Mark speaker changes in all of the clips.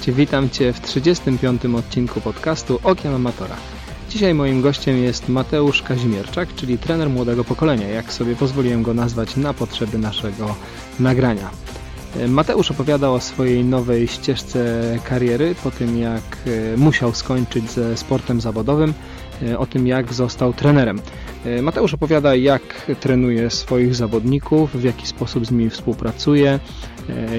Speaker 1: Cześć, witam Cię w 35. odcinku podcastu Okiem Amatora. Dzisiaj moim gościem jest Mateusz Kazimierczak, czyli trener młodego pokolenia, jak sobie pozwoliłem go nazwać na potrzeby naszego nagrania. Mateusz opowiada o swojej nowej ścieżce kariery po tym, jak e, musiał skończyć ze sportem zawodowym, e, o tym, jak został trenerem. E, Mateusz opowiada, jak trenuje swoich zawodników, w jaki sposób z nimi współpracuje,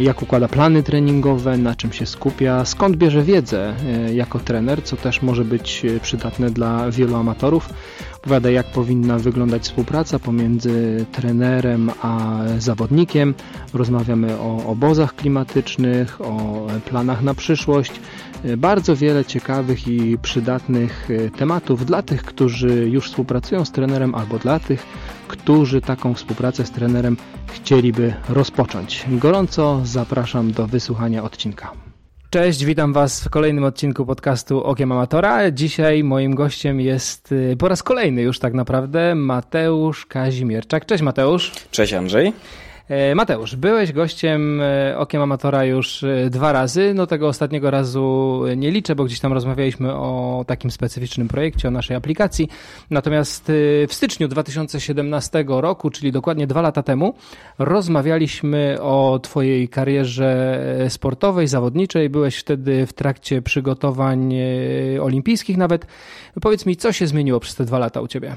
Speaker 1: jak układa plany treningowe, na czym się skupia, skąd bierze wiedzę jako trener, co też może być przydatne dla wielu amatorów. Opowiada, jak powinna wyglądać współpraca pomiędzy trenerem a zawodnikiem. Rozmawiamy o obozach klimatycznych, o planach na przyszłość. Bardzo wiele ciekawych i przydatnych tematów dla tych, którzy już współpracują z trenerem, albo dla tych, którzy taką współpracę z trenerem chcieliby rozpocząć. Gorąco zapraszam do wysłuchania odcinka. Cześć, witam Was w kolejnym odcinku podcastu Okiem Amatora. Dzisiaj moim gościem jest y, po raz kolejny już tak naprawdę Mateusz Kazimierczak. Cześć Mateusz.
Speaker 2: Cześć Andrzej.
Speaker 1: E, Mateusz, byłeś gościem e, Okiem Amatora już e, dwa razy. No tego ostatniego razu nie liczę, bo gdzieś tam rozmawialiśmy o takim specyficznym projekcie, o naszej aplikacji. Natomiast w styczniu 2017 roku, czyli dokładnie dwa lata temu, rozmawialiśmy o Twojej karierze sportowej, zawodniczej. Byłeś wtedy w trakcie przygotowań olimpijskich nawet. Powiedz mi, co się zmieniło przez te dwa lata u Ciebie?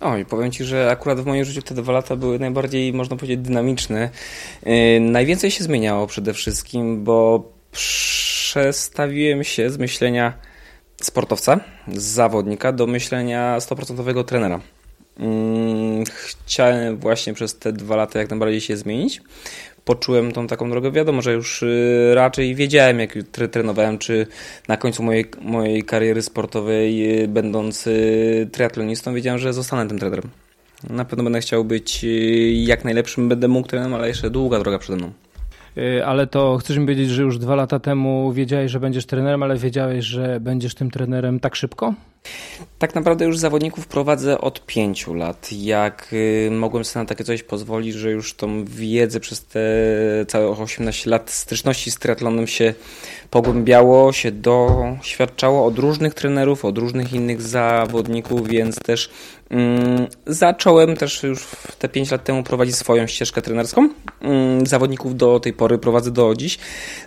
Speaker 2: Oj, powiem Ci, że akurat w moim życiu te dwa lata były najbardziej, można powiedzieć, dynamiczne. Yy, najwięcej się zmieniało przede wszystkim, bo przestawiłem się z myślenia sportowca, z zawodnika do myślenia 100% trenera. Yy, chciałem właśnie przez te dwa lata jak najbardziej się zmienić poczułem tą taką drogę. Wiadomo, że już y, raczej wiedziałem, jak trenowałem, czy na końcu mojej, mojej kariery sportowej, y, będąc triatlonistą, wiedziałem, że zostanę tym trenerem. Na pewno będę chciał być y, jak najlepszym, będę mógł trenerem, ale jeszcze długa droga przede mną.
Speaker 1: Ale to chcesz mi powiedzieć, że już dwa lata temu wiedziałeś, że będziesz trenerem, ale wiedziałeś, że będziesz tym trenerem tak szybko?
Speaker 2: Tak naprawdę już zawodników prowadzę od pięciu lat. Jak y, mogłem sobie na takie coś pozwolić, że już tą wiedzę przez te całe 18 lat styczności z triatlonem się pogłębiało, się doświadczało od różnych trenerów, od różnych innych zawodników, więc też mm, zacząłem też już te 5 lat temu prowadzić swoją ścieżkę trenerską. Mm, zawodników do tej pory prowadzę do dziś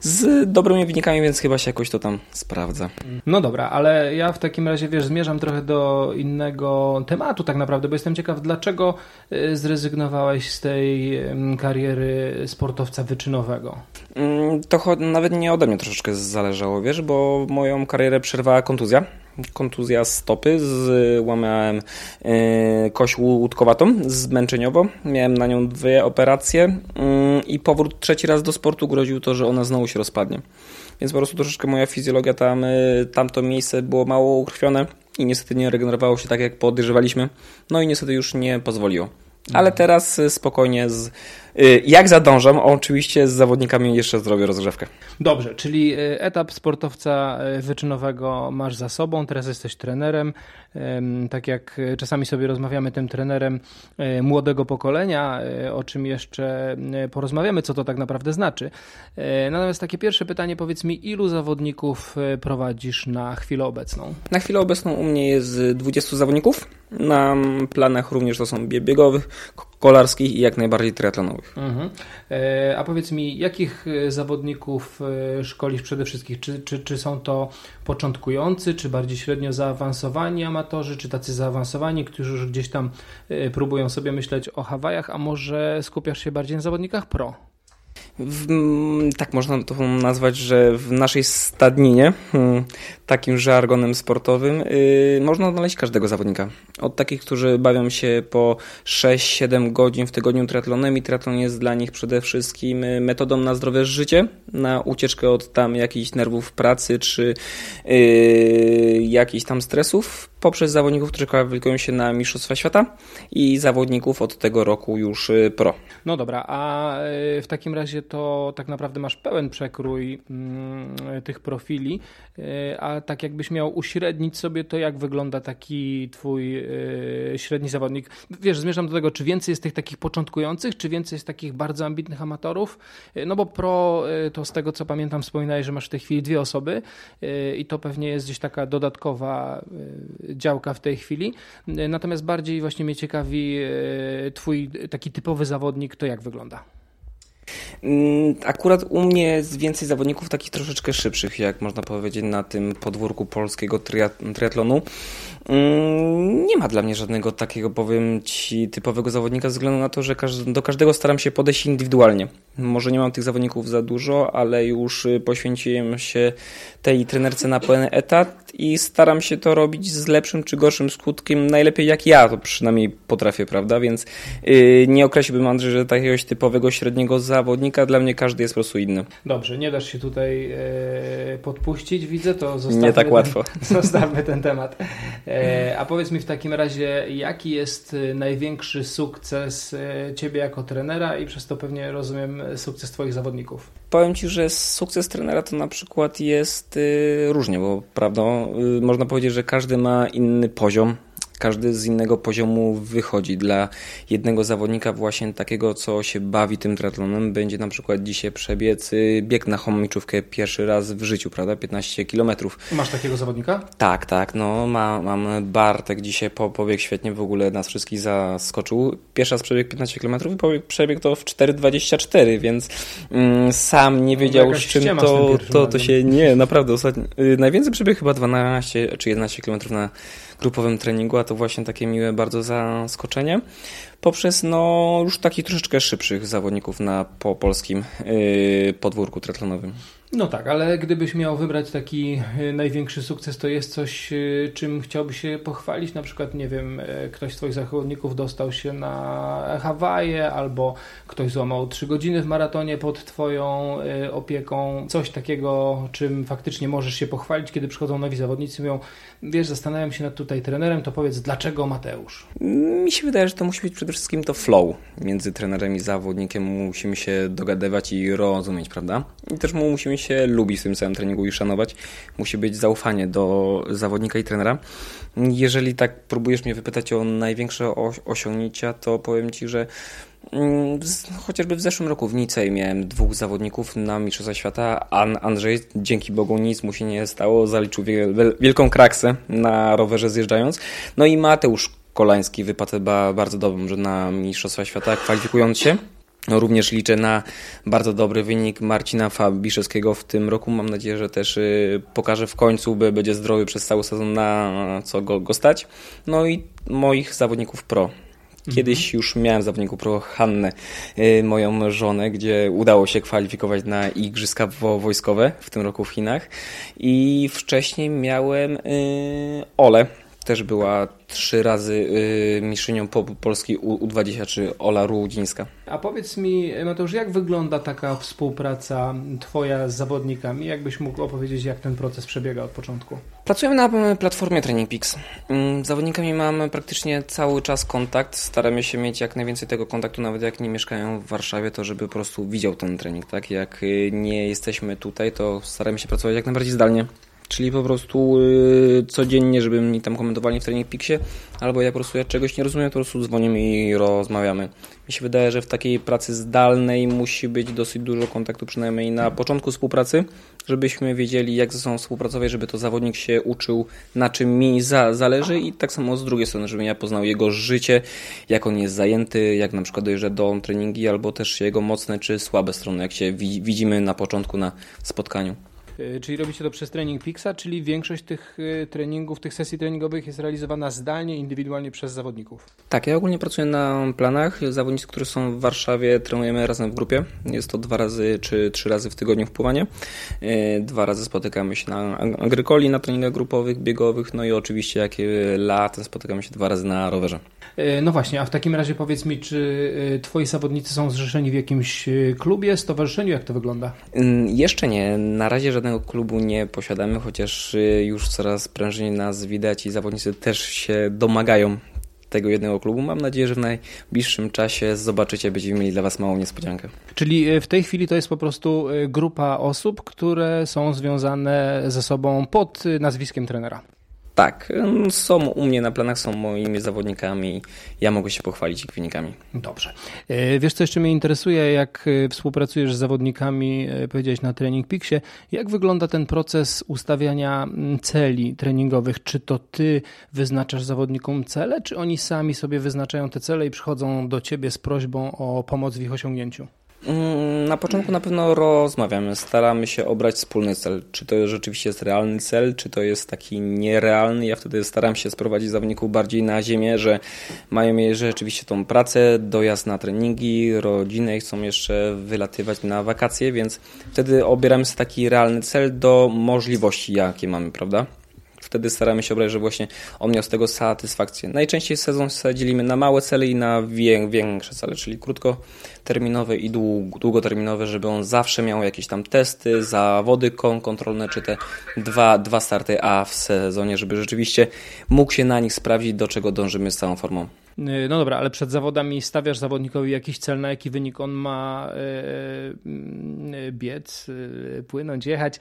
Speaker 2: z dobrymi wynikami, więc chyba się jakoś to tam sprawdza.
Speaker 1: No dobra, ale ja w takim razie wiesz, zmierzam trochę do innego tematu tak naprawdę, bo jestem ciekaw, dlaczego y, zrezygnowałeś z tej kariery sportowca wyczynowego?
Speaker 2: Mm, to nawet nie ode mnie troszeczkę zależało, wiesz, bo moją karierę przerwała kontuzja. Kontuzja stopy, złamałem yy, kość łódkowatą zmęczeniowo. Miałem na nią dwie operacje yy, i powrót trzeci raz do sportu groził to, że ona znowu się rozpadnie. Więc po prostu troszeczkę moja fizjologia tam, yy, tamto miejsce było mało ukrwione i niestety nie regenerowało się tak, jak podejrzewaliśmy. No i niestety już nie pozwoliło. Ale teraz y, spokojnie, z, y, jak zadążam, oczywiście z zawodnikami jeszcze zrobię rozgrzewkę.
Speaker 1: Dobrze, czyli y, etap sportowca wyczynowego masz za sobą, teraz jesteś trenerem. Tak jak czasami sobie rozmawiamy tym trenerem młodego pokolenia, o czym jeszcze porozmawiamy, co to tak naprawdę znaczy. Natomiast takie pierwsze pytanie, powiedz mi, ilu zawodników prowadzisz na chwilę obecną?
Speaker 2: Na chwilę obecną u mnie jest 20 zawodników. Na planach również to są biegowych, kolarskich i jak najbardziej triatlonowych. Mhm.
Speaker 1: E, a powiedz mi, jakich e, zawodników e, szkolisz przede wszystkim? Czy, czy, czy są to początkujący, czy bardziej średnio zaawansowani amatorzy, czy tacy zaawansowani, którzy już gdzieś tam próbują sobie myśleć o Hawajach, a może skupiasz się bardziej na zawodnikach pro?
Speaker 2: W, tak można to nazwać, że w naszej stadninie, hmm, takim żargonem sportowym, yy, można odnaleźć każdego zawodnika. Od takich, którzy bawią się po 6-7 godzin w tygodniu triatlonem i triatlon jest dla nich przede wszystkim y, metodą na zdrowe życie, na ucieczkę od tam jakichś nerwów pracy czy yy, jakichś tam stresów poprzez zawodników, którzy kwalifikują się na Mistrzostwa Świata i zawodników od tego roku już y, pro.
Speaker 1: No dobra, a y, w takim razie to tak naprawdę masz pełen przekrój mm, tych profili, y, a tak jakbyś miał uśrednić sobie to, jak wygląda taki twój średni zawodnik. Wiesz, zmierzam do tego, czy więcej jest tych takich początkujących, czy więcej jest takich bardzo ambitnych amatorów, no bo pro to z tego co pamiętam wspominałeś, że masz w tej chwili dwie osoby i to pewnie jest gdzieś taka dodatkowa działka w tej chwili. Natomiast bardziej właśnie mnie ciekawi e, twój taki typowy zawodnik, to jak wygląda?
Speaker 2: Mm, akurat u mnie jest więcej zawodników takich troszeczkę szybszych, jak można powiedzieć, na tym podwórku polskiego triatlonu. Mm, nie ma dla mnie żadnego takiego, powiem ci, typowego zawodnika, ze względu na to, że do każdego staram się podejść indywidualnie. Może nie mam tych zawodników za dużo, ale już y, poświęciłem się tej trenerce na pełen etat i staram się to robić z lepszym czy gorszym skutkiem, najlepiej jak ja to przynajmniej potrafię, prawda? Więc yy, nie określiłbym, Andrzej, że takiegoś typowego średniego zawodnika, dla mnie każdy jest po prostu inny.
Speaker 1: Dobrze, nie dasz się tutaj yy, podpuścić, widzę, to zostawmy
Speaker 2: Nie tak łatwo.
Speaker 1: Ten, zostawmy ten temat. Yy, a powiedz mi w takim razie, jaki jest największy sukces ciebie jako trenera i przez to pewnie rozumiem sukces twoich zawodników?
Speaker 2: Powiem Ci, że sukces trenera to na przykład jest y, różnie, bo prawdą y, można powiedzieć, że każdy ma inny poziom każdy z innego poziomu wychodzi. Dla jednego zawodnika właśnie takiego, co się bawi tym triatlonem, będzie na przykład dzisiaj przebiec y, bieg na homiczówkę pierwszy raz w życiu, prawda? 15 kilometrów.
Speaker 1: Masz takiego zawodnika?
Speaker 2: Tak, tak. No, ma, mam Bartek dzisiaj po, pobieg świetnie, w ogóle nas wszystkich zaskoczył. Pierwszy raz przebieg 15 kilometrów i pobieg, przebieg to w 4,24, więc mm, sam nie wiedział z czym to, to, to się... Nie, naprawdę. Ostatnio, y, najwięcej przebieg chyba 12 czy 11 kilometrów na grupowym treningu, a to właśnie takie miłe bardzo zaskoczenie. Poprzez no, już takich troszeczkę szybszych zawodników na po polskim yy, podwórku triatlonowym.
Speaker 1: No tak, ale gdybyś miał wybrać taki y, największy sukces, to jest coś, y, czym chciałbyś się pochwalić? Na przykład, nie wiem, y, ktoś z Twoich zawodników dostał się na Hawaje, albo ktoś złamał 3 godziny w maratonie pod Twoją opieką. Coś takiego, czym faktycznie możesz się pochwalić, kiedy przychodzą nowi zawodnicy, mówią, wiesz, zastanawiam się nad tutaj trenerem, to powiedz, dlaczego Mateusz?
Speaker 2: Mi się wydaje, że to musi być przede wszystkim to flow między trenerem i zawodnikiem. Musimy się dogadywać i rozumieć, prawda? I też musimy się lubi w tym całym treningu i szanować. Musi być zaufanie do zawodnika i trenera. Jeżeli tak próbujesz mnie wypytać o największe osiągnięcia, to powiem Ci, że chociażby w zeszłym roku w Nicei miałem dwóch zawodników na Mistrzostwa Świata. Andrzej, dzięki Bogu nic mu się nie stało, zaliczył wielką kraksę na rowerze zjeżdżając. No i Mateusz Kolański wypadł bardzo dobrze na Mistrzostwa Świata, kwalifikując się. No, również liczę na bardzo dobry wynik Marcina Fabiszewskiego w tym roku. Mam nadzieję, że też y, pokaże w końcu, by będzie zdrowy przez cały sezon na co go, go stać. No i moich zawodników pro. Kiedyś mhm. już miałem zawodniku pro Hannę, y, moją żonę, gdzie udało się kwalifikować na igrzyska wojskowe w tym roku w Chinach. I wcześniej miałem y, Ole, też była trzy razy y, mistrzynią po Polski U23 Ola Rudzińska.
Speaker 1: A powiedz mi, Mateusz, jak wygląda taka współpraca Twoja z zawodnikami? Jakbyś mógł opowiedzieć, jak ten proces przebiega od początku?
Speaker 2: Pracujemy na platformie TrainingPix. Mm, z zawodnikami mamy praktycznie cały czas kontakt. Staramy się mieć jak najwięcej tego kontaktu, nawet jak nie mieszkają w Warszawie, to żeby po prostu widział ten trening. Tak? Jak y, nie jesteśmy tutaj, to staramy się pracować jak najbardziej zdalnie. Czyli po prostu yy, codziennie, żeby mi tam komentowali w Training Pixie, albo jak po prostu ja czegoś nie rozumiem, to po prostu dzwonimy i rozmawiamy. Mi się wydaje, że w takiej pracy zdalnej musi być dosyć dużo kontaktu, przynajmniej na początku współpracy, żebyśmy wiedzieli, jak ze sobą współpracować, żeby to zawodnik się uczył, na czym mi za, zależy i tak samo z drugiej strony, żebym ja poznał jego życie, jak on jest zajęty, jak na przykład dojeżdża do treningi, albo też jego mocne czy słabe strony, jak się widzimy na początku na spotkaniu.
Speaker 1: E, czyli robicie to przez trening Pixa, czyli większość tych e, treningów, tych sesji treningowych jest realizowana zdalnie, indywidualnie przez zawodników.
Speaker 2: Tak, ja ogólnie pracuję na planach. Zawodnicy, którzy są w Warszawie, trenujemy razem w grupie. Jest to dwa razy czy trzy razy w tygodniu w pływanie. E, dwa razy spotykamy się na agrykoli, na treningach grupowych, biegowych, no i oczywiście jak latem spotykamy się dwa razy na rowerze.
Speaker 1: No właśnie, a w takim razie powiedz mi, czy twoi zawodnicy są zrzeszeni w jakimś klubie, stowarzyszeniu? Jak to wygląda?
Speaker 2: Mm, jeszcze nie. Na razie żadnego klubu nie posiadamy, chociaż już coraz prężniej nas widać i zawodnicy też się domagają tego jednego klubu. Mam nadzieję, że w najbliższym czasie zobaczycie, będziemy mieli dla Was małą niespodziankę.
Speaker 1: Czyli e, w tej chwili to jest po prostu e, grupa osób, które są związane ze sobą pod e, nazwiskiem trenera.
Speaker 2: Tak, są u mnie na planach, są moimi zawodnikami. Ja mogę się pochwalić ich wynikami.
Speaker 1: Dobrze. E, wiesz, co jeszcze mnie interesuje, jak e, współpracujesz z zawodnikami, e, powiedziałeś na Training Peaksie, jak wygląda ten proces ustawiania celi treningowych? Czy to ty wyznaczasz zawodnikom cele, czy oni sami sobie wyznaczają te cele i przychodzą do ciebie z prośbą o pomoc w ich osiągnięciu?
Speaker 2: Mm, na początku na pewno rozmawiamy, staramy się obrać wspólny cel. Czy to rzeczywiście jest realny cel, czy to jest taki nierealny. Ja wtedy staram się sprowadzić zawodników bardziej na ziemię, że mają rzeczywiście tą pracę, dojazd na treningi, rodzinę i chcą jeszcze wylatywać na wakacje, więc wtedy obieramy sobie taki realny cel do możliwości, jakie mamy, prawda? Wtedy staramy się obrać, że właśnie on miał z tego satysfakcję. Najczęściej sezon dzielimy na małe cele i na większe cele, czyli krótkoterminowe i długoterminowe, żeby on zawsze miał jakieś tam testy, zawody kontrolne, czy te dwa, dwa starty A w sezonie, żeby rzeczywiście mógł się na nich sprawdzić, do czego dążymy z całą formą.
Speaker 1: Y, no dobra, ale przed zawodami stawiasz zawodnikowi jakiś cel, na jaki wynik on ma yy, yy, biec, yy, płynąć, jechać,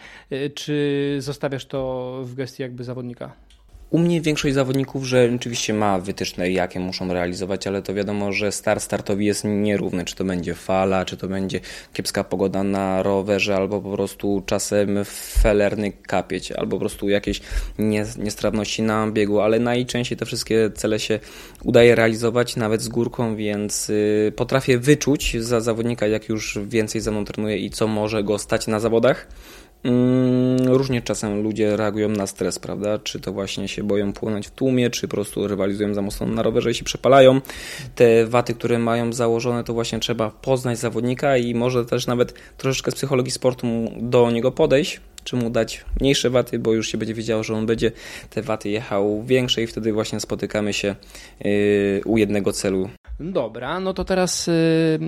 Speaker 1: czy zostawiasz to w gestii jakby zawodnika?
Speaker 2: U mnie większość zawodników, że rzeczywiście ma wytyczne, jakie muszą realizować, ale to wiadomo, że start startowi jest nierówny. Czy to będzie fala, czy to będzie kiepska pogoda na rowerze, albo po prostu czasem felerny kapieć, albo po prostu jakieś niestrawności na biegu, ale najczęściej te wszystkie cele się udaje realizować, nawet z górką, więc y, potrafię wyczuć za zawodnika, jak już więcej ze mną trenuje i co może go stać na zawodach różnie czasem ludzie reagują na stres, prawda? Czy to właśnie się boją płynąć w tłumie, czy po prostu rywalizują za mocno na rowerze i się przepalają. Te waty, które mają założone, to właśnie trzeba poznać zawodnika i może też nawet troszeczkę z psychologii sportu do niego podejść, czy mu dać mniejsze waty, bo już się będzie wiedział, że on będzie te waty jechał większe i wtedy właśnie spotykamy się yy, u jednego celu.
Speaker 1: Dobra, no to teraz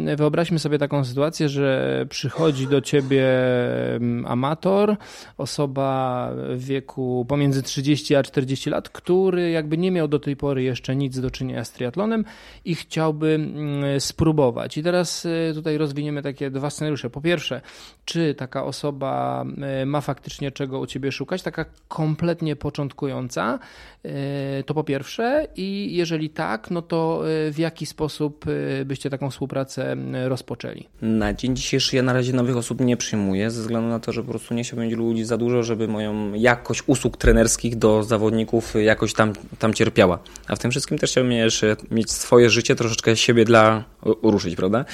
Speaker 1: yy, wyobraźmy sobie taką sytuację, że przychodzi do ciebie mm, amator, osoba w wieku pomiędzy 30 a 40 lat, który jakby nie miał do tej pory jeszcze nic do czynienia z triatlonem i chciałby mm, spróbować. I teraz yy, tutaj rozwiniemy takie dwa scenariusze. Po pierwsze, czy taka osoba ma faktycznie czego u ciebie szukać, taka kompletnie początkująca, e, to po pierwsze i jeżeli tak, no to e, w jaki sposób byście taką współpracę rozpoczęli?
Speaker 2: Na dzień dzisiejszy ja na razie nowych osób nie przyjmuję, ze względu na to, że po prostu nie chciałbym ludzi za dużo, żeby moją jakość usług trenerskich do zawodników jakoś tam, tam cierpiała. A w tym wszystkim też chciałbym jeszcze mieć swoje życie, troszeczkę siebie dla ruszyć, prawda?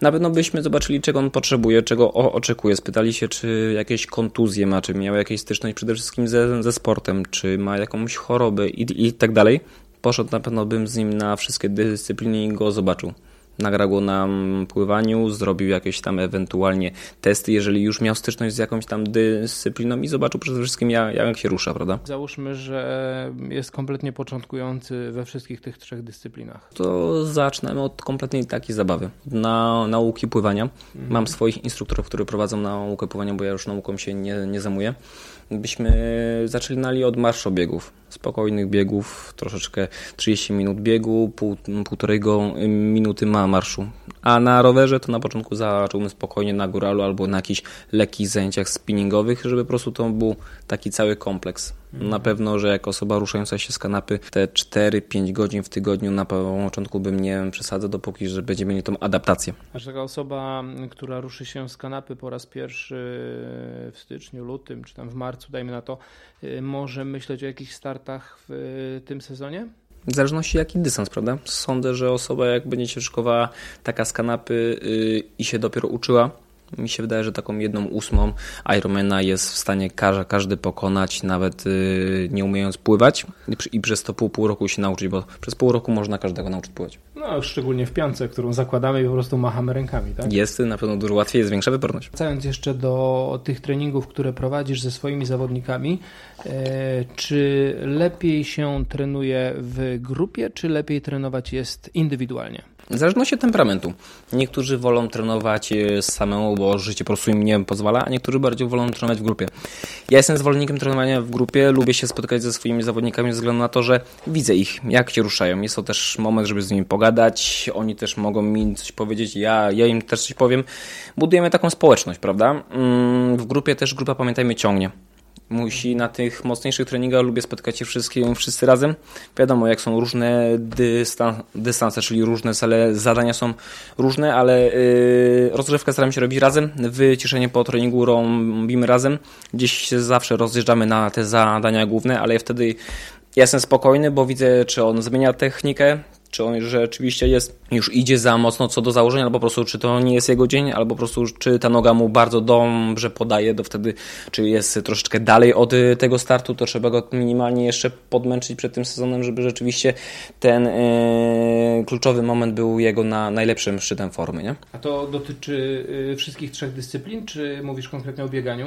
Speaker 2: Na pewno byśmy zobaczyli, czego on potrzebuje, czego oczekuje. Spytali się, czy jakieś kontuzje ma, czy miał jakąś styczność przede wszystkim ze, ze sportem, czy ma jakąś chorobę i, i tak dalej, poszedł na pewno bym z nim na wszystkie dyscypliny i go zobaczył nagrał na pływaniu, zrobił jakieś tam ewentualnie testy, jeżeli już miał styczność z jakąś tam dyscypliną i zobaczył przede wszystkim jak, jak się rusza, prawda?
Speaker 1: Załóżmy, że jest kompletnie początkujący we wszystkich tych trzech dyscyplinach.
Speaker 2: To zacznę od kompletnej takiej zabawy. Na nauki pływania. Mhm. Mam swoich instruktorów, którzy prowadzą naukę pływania, bo ja już nauką się nie, nie zajmuję byśmy zaczynali od marszobiegów, spokojnych biegów, troszeczkę 30 minut biegu, pół, półtorej minuty ma marszu. A na rowerze to na początku zacząłbym spokojnie na góralu albo na jakichś lekkich zajęciach spinningowych, żeby po prostu to był taki cały kompleks. Na pewno, że jak osoba ruszająca się z kanapy te 4-5 godzin w tygodniu na początku bym nie przesadzał, dopóki że będziemy mieli tą adaptację.
Speaker 1: A taka osoba, która ruszy się z kanapy po raz pierwszy w styczniu, lutym czy tam w marcu, dajmy na to, y, może myśleć o jakichś startach w y, tym sezonie?
Speaker 2: W zależności jaki dystans, prawda? Sądzę, że osoba jak będzie się szykowała taka z kanapy yy, i się dopiero uczyła, mi się wydaje, że taką jedną ósmą Ironmana jest w stanie każdy, każdy pokonać, nawet yy, nie umiejąc pływać i, i przez to pół, pół roku się nauczyć, bo przez pół roku można każdego nauczyć pływać.
Speaker 1: No, szczególnie w piance, którą zakładamy i po prostu machamy rękami, tak?
Speaker 2: Jest na pewno dużo łatwiej, jest większa wyporność.
Speaker 1: Wracając jeszcze do tych treningów, które prowadzisz ze swoimi zawodnikami, e, czy lepiej się trenuje w grupie, czy lepiej trenować jest indywidualnie?
Speaker 2: W zależności od temperamentu. Niektórzy wolą trenować e, samemu, bo życie po prostu im nie pozwala, a niektórzy bardziej wolą trenować w grupie. Ja jestem zwolennikiem trenowania w grupie, lubię się spotykać ze swoimi zawodnikami ze względu na to, że widzę ich, jak się ruszają. Jest to też moment, żeby z nimi pogadać, oni też mogą mi coś powiedzieć, ja, ja im też coś powiem. Budujemy taką społeczność, prawda? Mm, w grupie też grupa, pamiętajmy, ciągnie musi na tych mocniejszych treningach lubię spotkać się wszystkie, wszyscy razem. Wiadomo, jak są różne dystan dystanse, czyli różne ale zadania są różne, ale yy, rozgrzewkę staram się robić razem, wyciszenie po treningu robimy razem. Gdzieś zawsze rozjeżdżamy na te zadania główne, ale wtedy ja jestem spokojny, bo widzę, czy on zmienia technikę, czy on rzeczywiście jest, już idzie za mocno co do założenia, albo po prostu czy to nie jest jego dzień, albo po prostu czy ta noga mu bardzo dobrze podaje, to wtedy czy jest troszeczkę dalej od y, tego startu, to trzeba go minimalnie jeszcze podmęczyć przed tym sezonem, żeby rzeczywiście ten yy, kluczowy moment był jego na najlepszym szczytem formy. Nie?
Speaker 1: A to dotyczy yy, wszystkich trzech dyscyplin, czy mówisz konkretnie o bieganiu?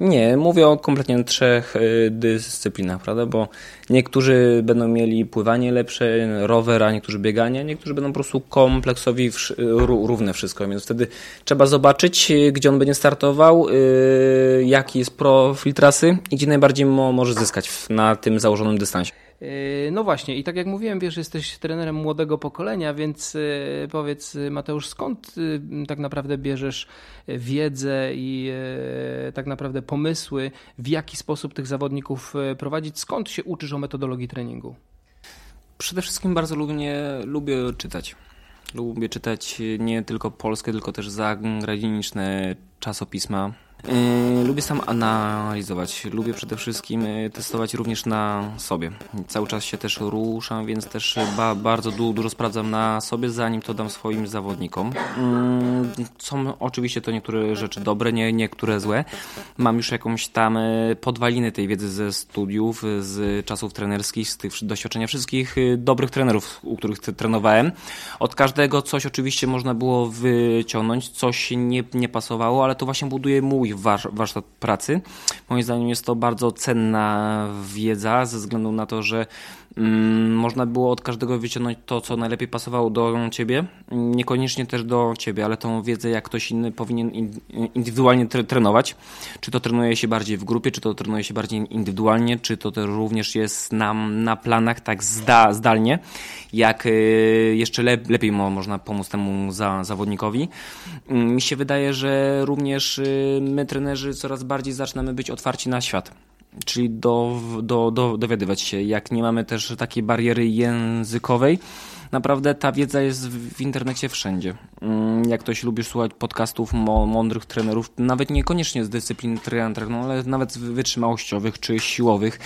Speaker 2: Nie, mówię o kompletnie trzech yy, dyscyplinach, prawda, bo niektórzy będą mieli pływanie lepsze, rower, a niektórzy bieganie, niektórzy będą po prostu kompleksowi równe wszystko, więc wtedy trzeba zobaczyć, y, gdzie on będzie startował, y, jaki jest profil trasy i gdzie najbardziej może zyskać na tym założonym dystansie.
Speaker 1: Y, no właśnie, i tak jak mówiłem, wiesz, jesteś trenerem młodego pokolenia, więc powiedz, Mateusz, skąd tak naprawdę bierzesz wiedzę i tak naprawdę pomysły, w jaki sposób tych zawodników prowadzić? Skąd się uczysz o metodologii treningu?
Speaker 2: Przede wszystkim bardzo lubię, lubię czytać. Lubię czytać nie tylko polskie, tylko też zagraniczne czasopisma. Yy, lubię sam analizować, lubię przede wszystkim yy, testować również na sobie. Cały czas się też ruszam, więc też ba bardzo du dużo sprawdzam na sobie, zanim to dam swoim zawodnikom. Yy, są oczywiście to niektóre rzeczy dobre, nie, niektóre złe. Mam już jakąś tam podwaliny tej wiedzy ze studiów, z czasów trenerskich, z tych doświadczenia wszystkich dobrych trenerów, u których trenowałem. Od każdego coś oczywiście można było wyciągnąć, coś nie, nie pasowało, ale to właśnie buduje mój warsztat pracy. Moim zdaniem jest to bardzo cenna wiedza ze względu na to, że można było od każdego wyciągnąć to, co najlepiej pasowało do ciebie, niekoniecznie też do ciebie, ale tą wiedzę, jak ktoś inny powinien indywidualnie trenować. Czy to trenuje się bardziej w grupie, czy to trenuje się bardziej indywidualnie, czy to też również jest nam na planach tak zda, zdalnie, jak y, jeszcze lepiej można pomóc temu za, zawodnikowi. Mm, mi się wydaje, że również y, my, trenerzy, coraz bardziej zaczynamy być otwarci na świat czyli do, do, do, dowiadywać się. Jak nie mamy też takiej bariery językowej, naprawdę ta wiedza jest w internecie wszędzie. Mm, jak ktoś lubi słuchać podcastów mądrych trenerów, nawet niekoniecznie z dyscyplin triantrek, ale nawet wytrzymałościowych czy siłowych,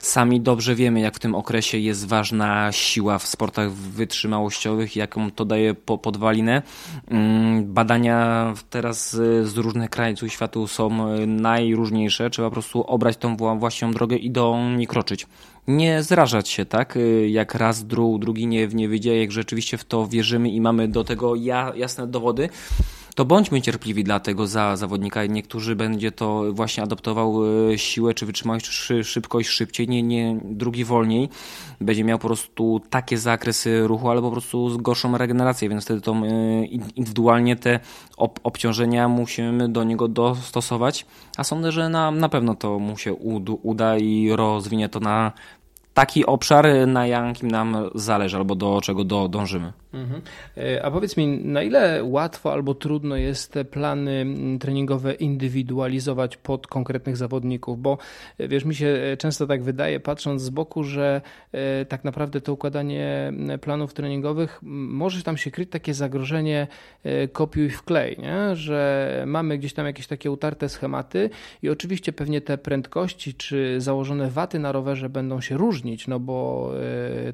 Speaker 2: sami dobrze wiemy, jak w tym okresie jest ważna siła w sportach wytrzymałościowych, jaką to daje po podwalinę. Mm, badania teraz z różnych krańców świata są najróżniejsze. Trzeba po prostu obrać tą właściwą drogę i do niej kroczyć nie zrażać się, tak? Y, jak raz, dru, drugi nie, nie wyjdzie, jak rzeczywiście w to wierzymy i mamy do tego ja, jasne dowody, to bądźmy cierpliwi dla tego za zawodnika. Niektórzy będzie to właśnie adoptował y, siłę czy wytrzymałość, czy szybkość szybciej, nie, nie drugi wolniej. Będzie miał po prostu takie zakresy ruchu, albo po prostu gorszą regenerację, więc wtedy to y, indywidualnie te ob obciążenia musimy do niego dostosować, a sądzę, że na, na pewno to mu się uda i rozwinie to na taki obszar, na jakim nam zależy albo do czego do, dążymy. Mhm.
Speaker 1: E, a powiedz mi, na ile łatwo albo trudno jest te plany treningowe indywidualizować pod konkretnych zawodników? Bo e, wiesz, mi się e, często tak wydaje, patrząc z boku, że tak naprawdę to układanie planów treningowych może tam się kryć takie zagrożenie kopiuj w klej, nie? że mamy gdzieś tam jakieś takie utarte schematy i oczywiście pewnie te prędkości czy założone waty na rowerze będą się różnić, no bo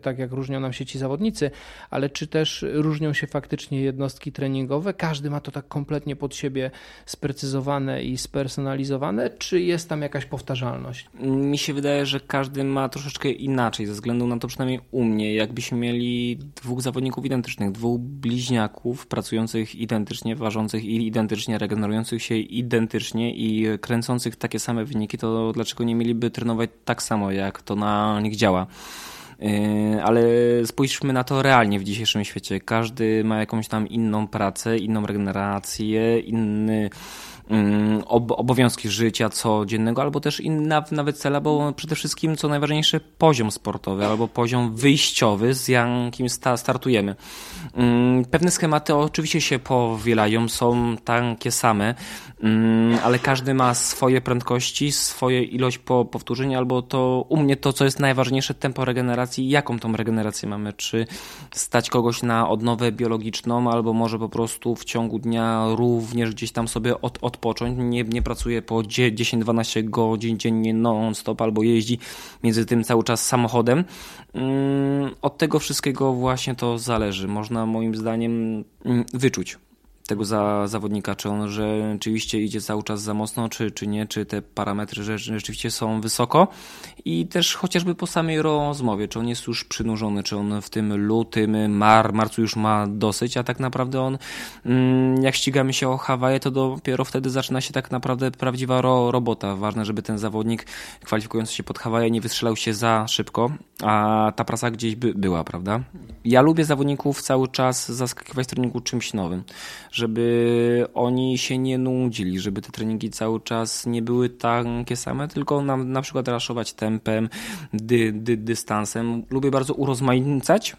Speaker 1: tak jak różnią nam się ci zawodnicy, ale czy też różnią się faktycznie jednostki treningowe. Każdy ma to tak kompletnie pod siebie sprecyzowane i spersonalizowane, czy jest tam jakaś powtarzalność?
Speaker 2: Mi się wydaje, że każdy ma troszeczkę inaczej, ze względu na to przynajmniej u mnie. Jakbyśmy mieli dwóch zawodników identycznych, dwóch bliźniaków pracujących identycznie, ważących i identycznie, regenerujących się identycznie i kręcących takie same wyniki, to dlaczego nie mieliby trenować tak samo, jak to na nich działa? ale spójrzmy na to realnie w dzisiejszym świecie. Każdy ma jakąś tam inną pracę, inną regenerację, inny Mm, obowiązki życia codziennego, albo też inna nawet cele, bo przede wszystkim, co najważniejsze, poziom sportowy albo poziom wyjściowy, z jakim startujemy. Mm, pewne schematy oczywiście się powielają, są takie same, mm, ale każdy ma swoje prędkości, swoje ilość po powtórzeń, albo to u mnie to, co jest najważniejsze, tempo regeneracji, jaką tą regenerację mamy, czy stać kogoś na odnowę biologiczną, albo może po prostu w ciągu dnia również gdzieś tam sobie od, od odpocząć, nie, nie pracuje po 10-12 godzin dziennie non-stop albo jeździ między tym cały czas samochodem. Mm, od tego wszystkiego właśnie to zależy. Można moim zdaniem mm, wyczuć tego za, zawodnika, czy on rzeczywiście idzie cały czas za mocno, czy, czy nie, czy te parametry rzeczywiście są wysoko i też chociażby po samej rozmowie, czy on jest już przynurzony, czy on w tym lutym, mar, marcu już ma dosyć, a tak naprawdę on, mm, jak ścigamy się o Hawaje, to dopiero wtedy zaczyna się tak naprawdę prawdziwa ro, robota. Ważne, żeby ten zawodnik kwalifikujący się pod Hawaje nie wystrzelał się za szybko, a ta praca gdzieś by była, prawda? Ja lubię zawodników cały czas zaskakiwać treningu czymś nowym żeby oni się nie nudzili, żeby te treningi cały czas nie były takie same, tylko na, na przykład raszować tempem, dy, dy, dystansem. Lubię bardzo urozmaicać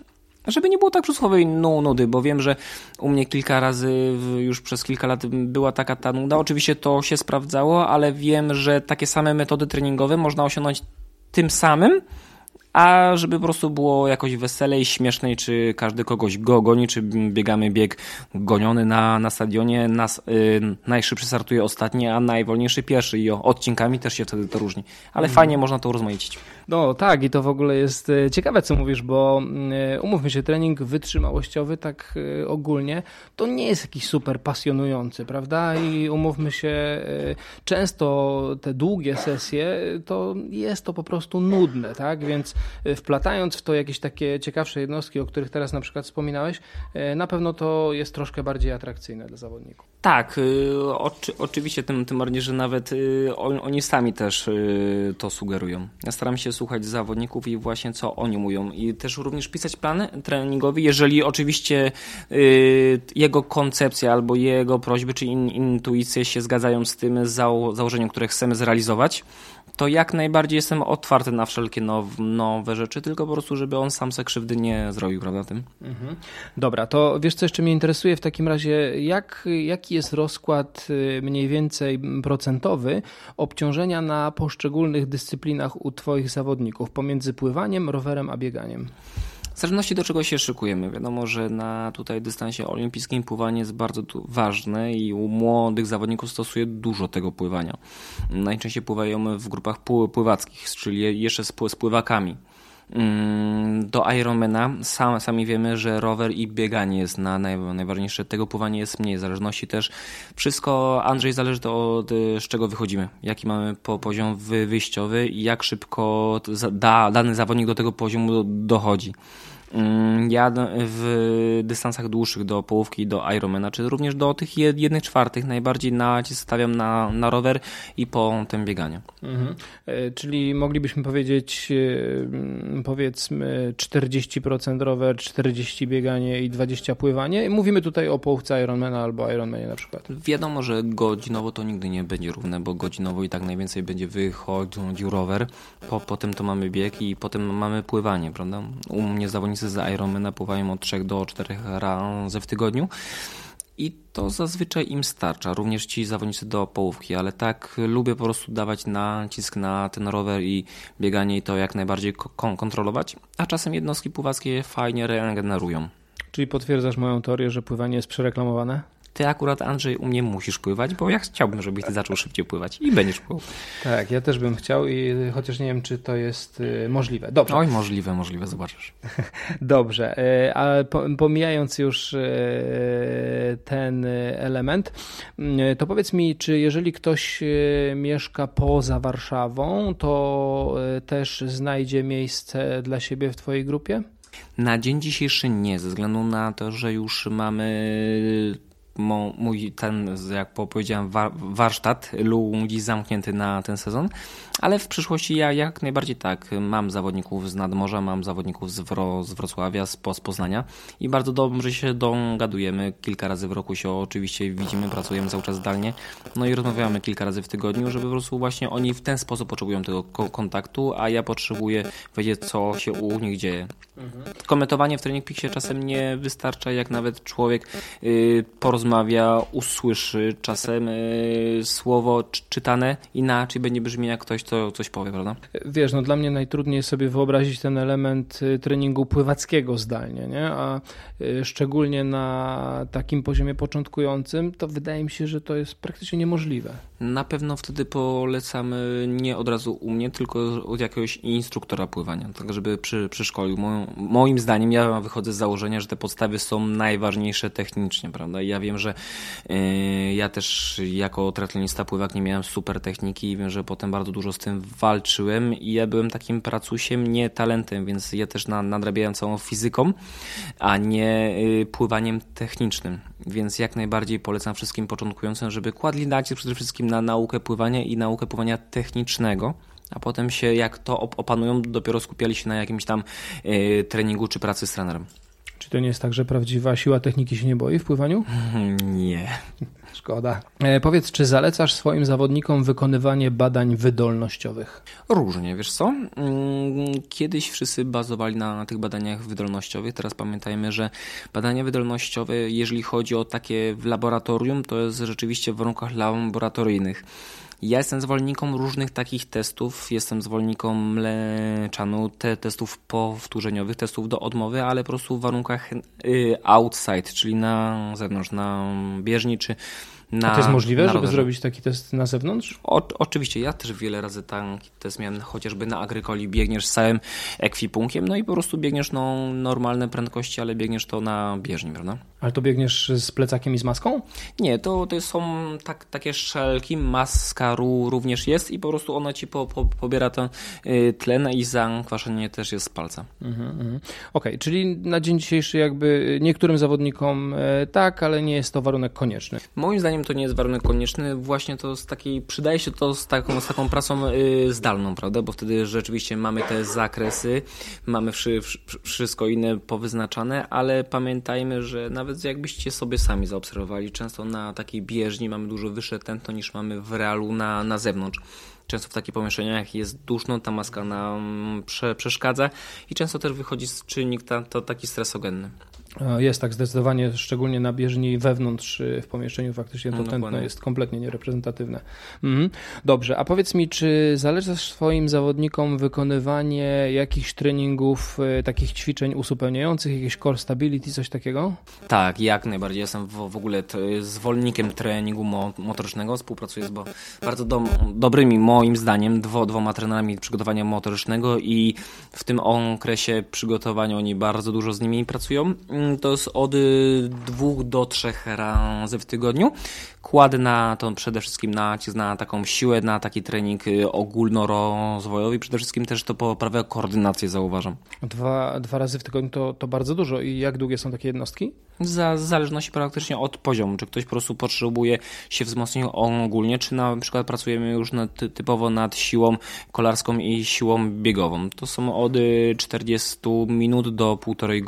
Speaker 2: żeby nie było tak przysłowej nudy, bo wiem, że u mnie kilka razy już przez kilka lat była taka ta nuda. Oczywiście to się sprawdzało, ale wiem, że takie same metody treningowe można osiągnąć tym samym, a żeby po prostu było jakoś weselej, śmiesznej, czy każdy kogoś go goni, czy biegamy bieg goniony na, na stadionie, nas, yy, najszybszy startuje ostatni, a najwolniejszy pierwszy i o, odcinkami też się wtedy to różni. Ale mhm. fajnie można to urozmaicić.
Speaker 1: No tak i to w ogóle jest e, ciekawe, co mówisz, bo e, umówmy się, trening wytrzymałościowy tak e, ogólnie to nie jest jakiś super pasjonujący, prawda? I umówmy się, często te długie sesje to jest to po prostu nudne, tak? Więc wplatając w to jakieś takie ciekawsze jednostki, o których teraz na przykład wspominałeś, na pewno to jest troszkę bardziej atrakcyjne dla zawodników.
Speaker 2: Tak, y, oczy, oczywiście, tym, tym bardziej, że nawet y, oni sami też to sugerują. Ja staram się słuchać zawodników i właśnie co oni mówią i też również pisać plan treningowy, jeżeli oczywiście jego koncepcja albo jego prośby czy intuicje się zgadzają z tym założeniem, które chcemy zrealizować, to jak najbardziej jestem otwarty na wszelkie now, nowe rzeczy, tylko po prostu, żeby on sam se krzywdy nie zrobił, prawda, tym. Mhm.
Speaker 1: Dobra, to wiesz co jeszcze mnie interesuje w takim razie, jak, jaki jest rozkład y, mniej więcej procentowy obciążenia na poszczególnych dyscyplinach u Twoich zawodników pomiędzy pływaniem, rowerem a bieganiem?
Speaker 2: W zależności do czego się szykujemy. Wiadomo, że na tutaj dystansie olimpijskim pływanie jest bardzo ważne i u młodych zawodników stosuje dużo tego pływania. Najczęściej pływają w grupach pływackich, czyli jeszcze z pływakami. Mm, do Ironmana sam, sami wiemy, że rower i bieganie jest na naj, najważniejsze. Tego pływania jest mniej. Zależności też wszystko, Andrzej, zależy od z czego wychodzimy. Jaki mamy po poziom wyjściowy i jak szybko da, dany zawodnik do tego poziomu dochodzi. Mm, ja w dystansach dłuższych do połówki, do Ironmana, czy również do tych jednych czwartych najbardziej nacisk stawiam na, na rower i potem bieganie. Mhm.
Speaker 1: E, czyli moglibyśmy powiedzieć e, powiedzmy 40% rower, 40 bieganie i 20 pływanie. Mówimy tutaj o połówce Ironmana albo Ironmanie na przykład.
Speaker 2: Wiadomo, że godzinowo to nigdy nie będzie równe, bo godzinowo i tak najwięcej będzie wychodził rower, po, potem to mamy bieg i potem mamy pływanie, prawda? U mnie zawodnicy zawodnicy z Ironmana pływają od 3 do 4 razy w tygodniu. I to zazwyczaj im starcza, również ci zawodnicy do połówki, ale tak lubię po prostu dawać nacisk na ten rower i bieganie i to jak najbardziej kontrolować, a czasem jednostki pływackie fajnie regenerują.
Speaker 1: Czyli potwierdzasz moją teorię, że pływanie jest przereklamowane?
Speaker 2: Ty akurat Andrzej u mnie musisz pływać, bo ja chciałbym, żebyś ty zaczął szybciej pływać i będziesz pływał.
Speaker 1: Tak, ja też bym chciał i chociaż nie wiem, czy to jest y, możliwe. Dobrze.
Speaker 2: Oj, możliwe, możliwe, zobaczysz.
Speaker 1: Dobrze, y, a pomijając już y, ten element, to powiedz mi, czy jeżeli ktoś mieszka poza Warszawą, to też znajdzie miejsce dla siebie w twojej grupie?
Speaker 2: Na dzień dzisiejszy nie, ze względu na to, że już mamy mój ten, jak powiedziałem, warsztat ludzi zamknięty na ten sezon, ale w przyszłości ja jak najbardziej tak. Mam zawodników z nadmorza, mam zawodników z, Wro, z Wrocławia, z, z Poznania i bardzo dobrze się dogadujemy. Kilka razy w roku się oczywiście widzimy, pracujemy cały czas zdalnie, no i rozmawiamy kilka razy w tygodniu, żeby po prostu właśnie oni w ten sposób potrzebują tego kontaktu, a ja potrzebuję wiedzieć, co się u nich dzieje. Mhm. Komentowanie w Training Peaksie czasem nie wystarcza, jak nawet człowiek y, porozmawia, usłyszy czasem y, słowo czytane inaczej będzie brzmieć jak ktoś, co coś powie, prawda?
Speaker 1: Wiesz, no dla mnie najtrudniej sobie wyobrazić ten element y, treningu pływackiego zdalnie, nie? a szczególnie na takim poziomie początkującym, to wydaje mi się, że to jest praktycznie niemożliwe.
Speaker 2: Na pewno wtedy polecamy nie od razu u mnie, tylko od jakiegoś instruktora pływania, tak żeby przy, przyszkolił. Moim, moim zdaniem ja wychodzę z założenia, że te podstawy są najważniejsze technicznie, prawda? Ja wiem, że yy, ja też jako triatlonista pływak nie miałem super techniki i wiem, że potem bardzo dużo z tym walczyłem i ja byłem takim pracusiem, nie talentem, więc ja też na, nadrabiałem całą fizyką, a nie yy, pływaniem technicznym. Więc jak najbardziej polecam wszystkim początkującym, żeby kładli nacisk przede wszystkim na naukę pływania i naukę pływania technicznego a potem się jak to opanują, dopiero skupiali się na jakimś tam yy, treningu czy pracy z trenerem.
Speaker 1: Czy to nie jest tak, że prawdziwa siła techniki się nie boi w pływaniu?
Speaker 2: Nie.
Speaker 1: Szkoda. E, powiedz, czy zalecasz swoim zawodnikom wykonywanie badań wydolnościowych?
Speaker 2: Różnie, wiesz co? Mm, kiedyś wszyscy bazowali na, na tych badaniach wydolnościowych. Teraz pamiętajmy, że badania wydolnościowe, jeżeli chodzi o takie w laboratorium, to jest rzeczywiście w warunkach laboratoryjnych. Ja jestem zwolennikiem różnych takich testów. Jestem zwolennikiem mleczanu, te testów powtórzeniowych, testów do odmowy, ale po prostu w warunkach y, outside, czyli na zewnątrz, na bieżni czy na,
Speaker 1: A to jest możliwe, żeby zrobić taki test na zewnątrz?
Speaker 2: O, oczywiście, ja też wiele razy taki test miałem, chociażby na agrykoli biegniesz z całym ekwipunkiem, no i po prostu biegniesz no, normalne prędkości, ale biegniesz to na bieżni, prawda?
Speaker 1: Ale to biegniesz z plecakiem i z maską?
Speaker 2: Nie, to, to są tak, takie szelki, maska również jest i po prostu ona ci po, po, pobiera ten y, tlen i zakwaszenie też jest z palca. Mhm, mhm.
Speaker 1: Okej, okay, czyli na dzień dzisiejszy jakby niektórym zawodnikom e, tak, ale nie jest to warunek konieczny.
Speaker 2: Moim zdaniem to nie jest warunek konieczny, właśnie to z takiej, przydaje się to z taką, z taką pracą y, zdalną, prawda, bo wtedy rzeczywiście mamy te zakresy, mamy wszy, wszystko inne powyznaczane, ale pamiętajmy, że nawet jakbyście sobie sami zaobserwowali, często na takiej bieżni mamy dużo wyższe tętno niż mamy w realu na, na zewnątrz. Często w takich pomieszczeniach jest duszno, ta maska nam prze, przeszkadza i często też wychodzi czynnik ta, to taki stresogenny.
Speaker 1: Jest tak zdecydowanie, szczególnie na bieżni wewnątrz y, w pomieszczeniu faktycznie to no, tętno jest kompletnie niereprezentatywne. Mhm. Dobrze, a powiedz mi, czy zależy swoim zawodnikom wykonywanie jakichś treningów, y, takich ćwiczeń uzupełniających, jakieś core stability, coś takiego?
Speaker 2: Tak, jak najbardziej. Jestem w, w ogóle zwolennikiem treningu mo motorycznego, współpracuję z bo bardzo do, dobrymi, moim zdaniem, dwo, dwoma trenerami przygotowania motorycznego i w tym okresie przygotowania oni bardzo dużo z nimi pracują to jest od dwóch do trzech razy w tygodniu. Kładę na to przede wszystkim nacisk na taką siłę, na taki trening y, ogólnorozwojowy przede wszystkim też to poprawia koordynację, zauważam.
Speaker 1: Dwa, dwa razy w tygodniu to, to bardzo dużo. I jak długie są takie jednostki?
Speaker 2: Za, w zależności praktycznie od poziomu. Czy ktoś po prostu potrzebuje się wzmocnić ogólnie, czy na przykład pracujemy już nad, typowo nad siłą kolarską i siłą biegową. To są od 40 minut do półtorej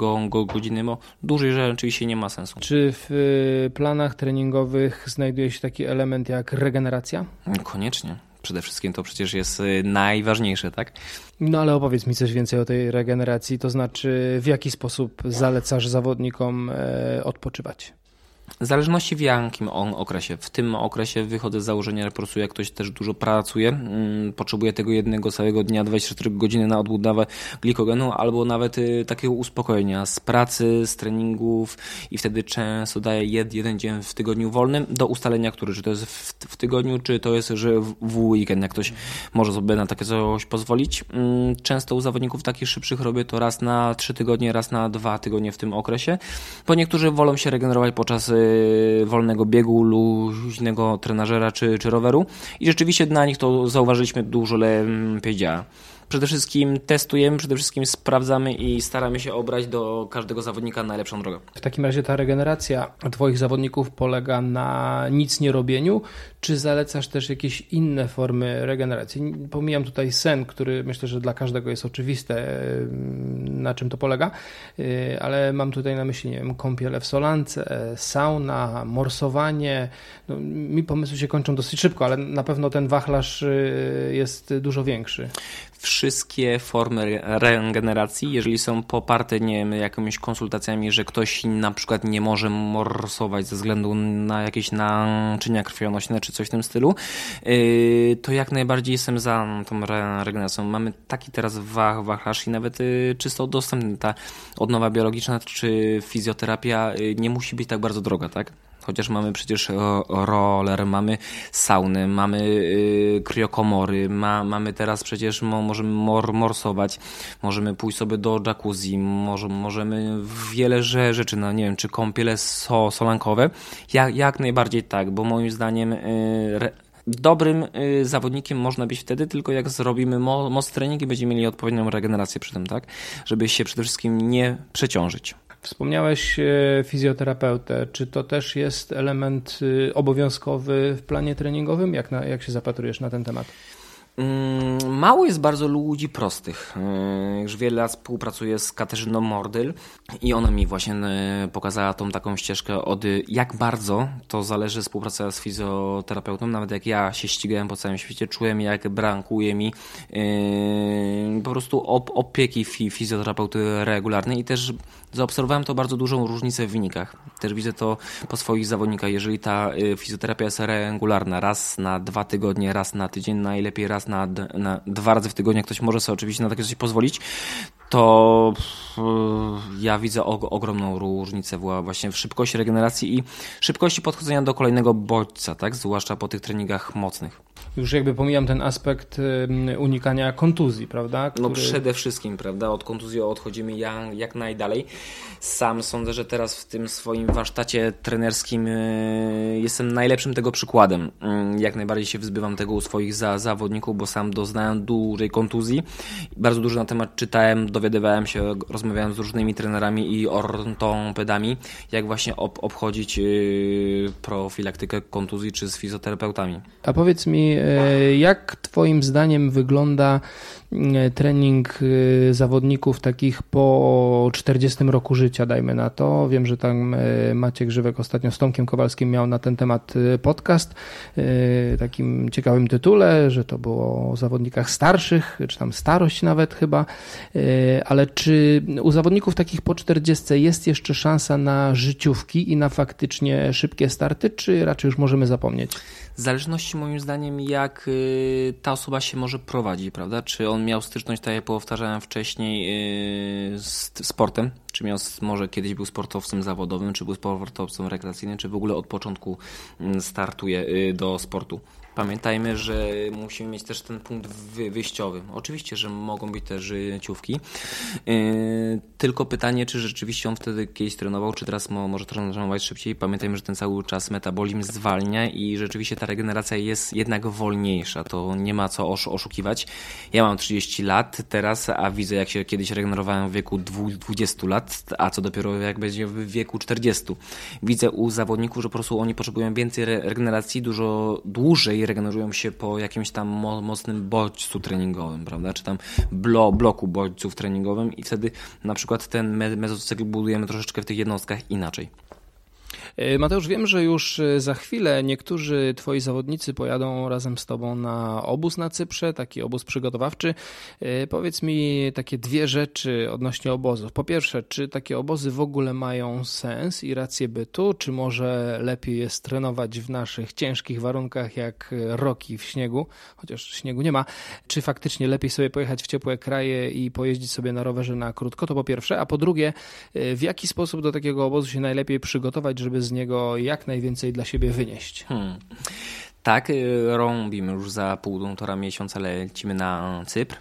Speaker 2: godziny, bo dłużej rzeczywiście nie ma sensu.
Speaker 1: Czy w y, planach treningowych znajduje się taki element jak regeneracja?
Speaker 2: Koniecznie. Przede wszystkim to przecież jest y, najważniejsze, tak?
Speaker 1: No ale opowiedz mi coś więcej o tej regeneracji, to znaczy w jaki sposób zalecasz zawodnikom e, odpoczywać?
Speaker 2: W zależności w jakim on okresie. W tym okresie wychodzę z założenia, że po prostu jak ktoś też dużo pracuje, mm, potrzebuje tego jednego całego dnia, 24 godziny na odbudowę glikogenu, albo nawet y, takiego uspokojenia z pracy, z treningów i wtedy często daje jed, jeden dzień w tygodniu wolnym do ustalenia, który, czy to jest w, w tygodniu, czy to jest, że w, weekend, jak ktoś może sobie na takie coś pozwolić. Mm, często u zawodników takich szybszych robię to raz na trzy tygodnie, raz na dwa tygodnie w tym okresie, bo niektórzy wolą się regenerować podczas y, wolnego biegu, luźnego trenażera czy, czy roweru i rzeczywiście na nich to zauważyliśmy dużo lepiej działa. Przede wszystkim testujemy, przede wszystkim sprawdzamy i staramy się obrać do każdego zawodnika najlepszą drogę.
Speaker 1: W takim razie ta regeneracja Twoich zawodników polega na nic nie robieniu, czy zalecasz też jakieś inne formy regeneracji? Pomijam tutaj sen, który myślę, że dla każdego jest oczywiste, na czym to polega, y, ale mam tutaj na myśli, nie wiem, kąpiele w solance, sauna, morsowanie. No, mi pomysły się kończą dosyć szybko, ale na pewno ten wachlarz y, jest dużo większy
Speaker 2: wszystkie formy regeneracji, jeżeli są poparte nie wiem, jakimiś konsultacjami, że ktoś na przykład nie może morsować ze względu na jakieś naczynia krwionośne czy coś w tym stylu, yy, to jak najbardziej jestem za tą regeneracją. Mamy taki teraz wachlarz i nawet yy, czysto dostępny. Ta odnowa biologiczna czy fizjoterapia yy, nie musi być tak bardzo droga, tak? Chociaż mamy przecież roller, mamy sauny, mamy y, kriokomory, ma, mamy teraz przecież, możemy mor, morsować, możemy pójść sobie do jacuzzi, może, możemy wiele rzeczy, no nie wiem, czy kąpiele so, solankowe, jak, jak najbardziej tak, bo moim zdaniem y, dobrym y, zawodnikiem można być wtedy, tylko jak zrobimy most trening i będziemy mieli odpowiednią regenerację przy tym, tak? Żeby się przede wszystkim nie przeciążyć.
Speaker 1: Wspomniałeś e, fizjoterapeutę. Czy to też jest element y, obowiązkowy w planie treningowym? Jak, na, jak się zapatrujesz na ten temat?
Speaker 2: Mm, mało jest bardzo ludzi prostych. E, już wiele lat współpracuję z Katarzyną Mordyl i ona mi właśnie e, pokazała tą taką ścieżkę od jak bardzo to zależy współpraca z fizjoterapeutą. Nawet jak ja się ścigałem po całym świecie, czułem jak brakuje mi po prostu opieki fizjoterapeuty regularnej i też zaobserwowałem to bardzo dużą różnicę w wynikach. Też widzę to po swoich zawodnikach. Jeżeli ta y, fizjoterapia jest regularna, raz na dwa tygodnie, raz na tydzień, najlepiej raz na, na dwa razy w tygodniu, ktoś może sobie oczywiście na takie coś pozwolić, to ja widzę ogromną różnicę właśnie w szybkości regeneracji i szybkości podchodzenia do kolejnego bodźca, tak? zwłaszcza po tych treningach mocnych.
Speaker 1: Już jakby pomijam ten aspekt unikania kontuzji, prawda? No
Speaker 2: Który... No przede wszystkim, prawda? Od kontuzji odchodzimy jak, jak najdalej. Sam sądzę, że teraz w tym swoim warsztacie trenerskim y, jestem najlepszym tego przykładem. Mm, jak najbardziej się wzbywam tego u swoich za, zawodników, bo sam doznałem dużej kontuzji. Bardzo dużo na temat czytałem, dowiadywałem się, rozmawiałem z różnymi trenerami i ortopedami, jak właśnie ob obchodzić yy, profilaktykę kontuzji czy z fizjoterapeutami.
Speaker 1: A powiedz mi, yy, jak Twoim zdaniem wygląda trening yy, zawodników takich po 40 roku życia, dajmy na to. Wiem, że tam Maciek Grzywek ostatnio z Tomkiem Kowalskim miał na ten temat podcast, takim ciekawym tytule, że to było o zawodnikach starszych, czy tam starość nawet chyba ale czy u zawodników takich po 40 jest jeszcze szansa na życiówki i na faktycznie szybkie starty, czy raczej już możemy zapomnieć?
Speaker 2: W zależności moim zdaniem jak y, ta osoba się może prowadzić, prawda? Czy on miał styczność, tak jak powtarzałem wcześniej, y, z sportem, czy miał, może kiedyś był sportowcem zawodowym, czy był sportowcem rekreacyjnym, czy w ogóle od początku mm, startuje y, do sportu. Pamiętajmy, że musimy mieć też ten punkt wyjściowy. Oczywiście, że mogą być też życiówki. Yy, tylko pytanie, czy rzeczywiście on wtedy kiedyś trenował, czy teraz może trenować szybciej. Pamiętajmy, że ten cały czas metabolizm zwalnia i rzeczywiście ta regeneracja jest jednak wolniejsza. To nie ma co oszukiwać. Ja mam 30 lat teraz, a widzę jak się kiedyś regenerowałem w wieku 20 lat, a co dopiero jak będzie w wieku 40. Widzę u zawodników, że po prostu oni potrzebują więcej regeneracji, dużo dłużej regenerują się po jakimś tam mocnym bodźcu treningowym, prawda? Czy tam blo, bloku bodźców treningowym i wtedy na przykład ten mezocykl budujemy troszeczkę w tych jednostkach inaczej.
Speaker 1: E, Mateusz, wiem, że już e, za chwilę niektórzy twoi zawodnicy pojadą razem z tobą na obóz na Cyprze, taki obóz przygotowawczy. E, powiedz mi takie dwie rzeczy odnośnie obozów. Po pierwsze, czy takie obozy w ogóle mają sens i rację bytu, czy może lepiej jest trenować w naszych ciężkich warunkach jak roki w śniegu, chociaż śniegu nie ma, czy faktycznie lepiej sobie pojechać w ciepłe kraje i pojeździć sobie na rowerze na krótko, to po pierwsze, a po drugie, w jaki sposób do takiego obozu się najlepiej przygotować, żeby z niego jak najwięcej dla siebie wynieść. Hmm.
Speaker 2: Tak, y, robimy już za półtora miesiąca lecimy na Cypr.